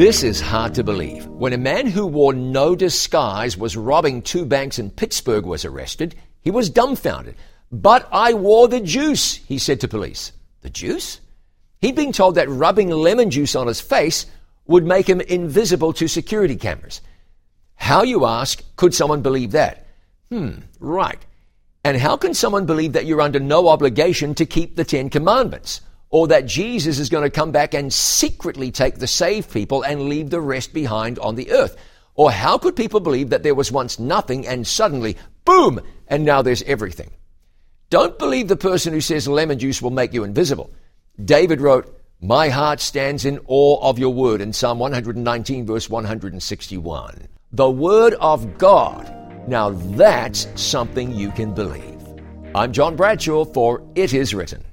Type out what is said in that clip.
This is hard to believe. When a man who wore no disguise was robbing two banks in Pittsburgh was arrested, he was dumbfounded. But I wore the juice, he said to police. The juice? He'd been told that rubbing lemon juice on his face would make him invisible to security cameras. How, you ask, could someone believe that? Hmm, right. And how can someone believe that you're under no obligation to keep the Ten Commandments? Or that Jesus is going to come back and secretly take the saved people and leave the rest behind on the earth? Or how could people believe that there was once nothing and suddenly, boom, and now there's everything? Don't believe the person who says lemon juice will make you invisible. David wrote, My heart stands in awe of your word in Psalm 119, verse 161. The word of God. Now that's something you can believe. I'm John Bradshaw for It Is Written.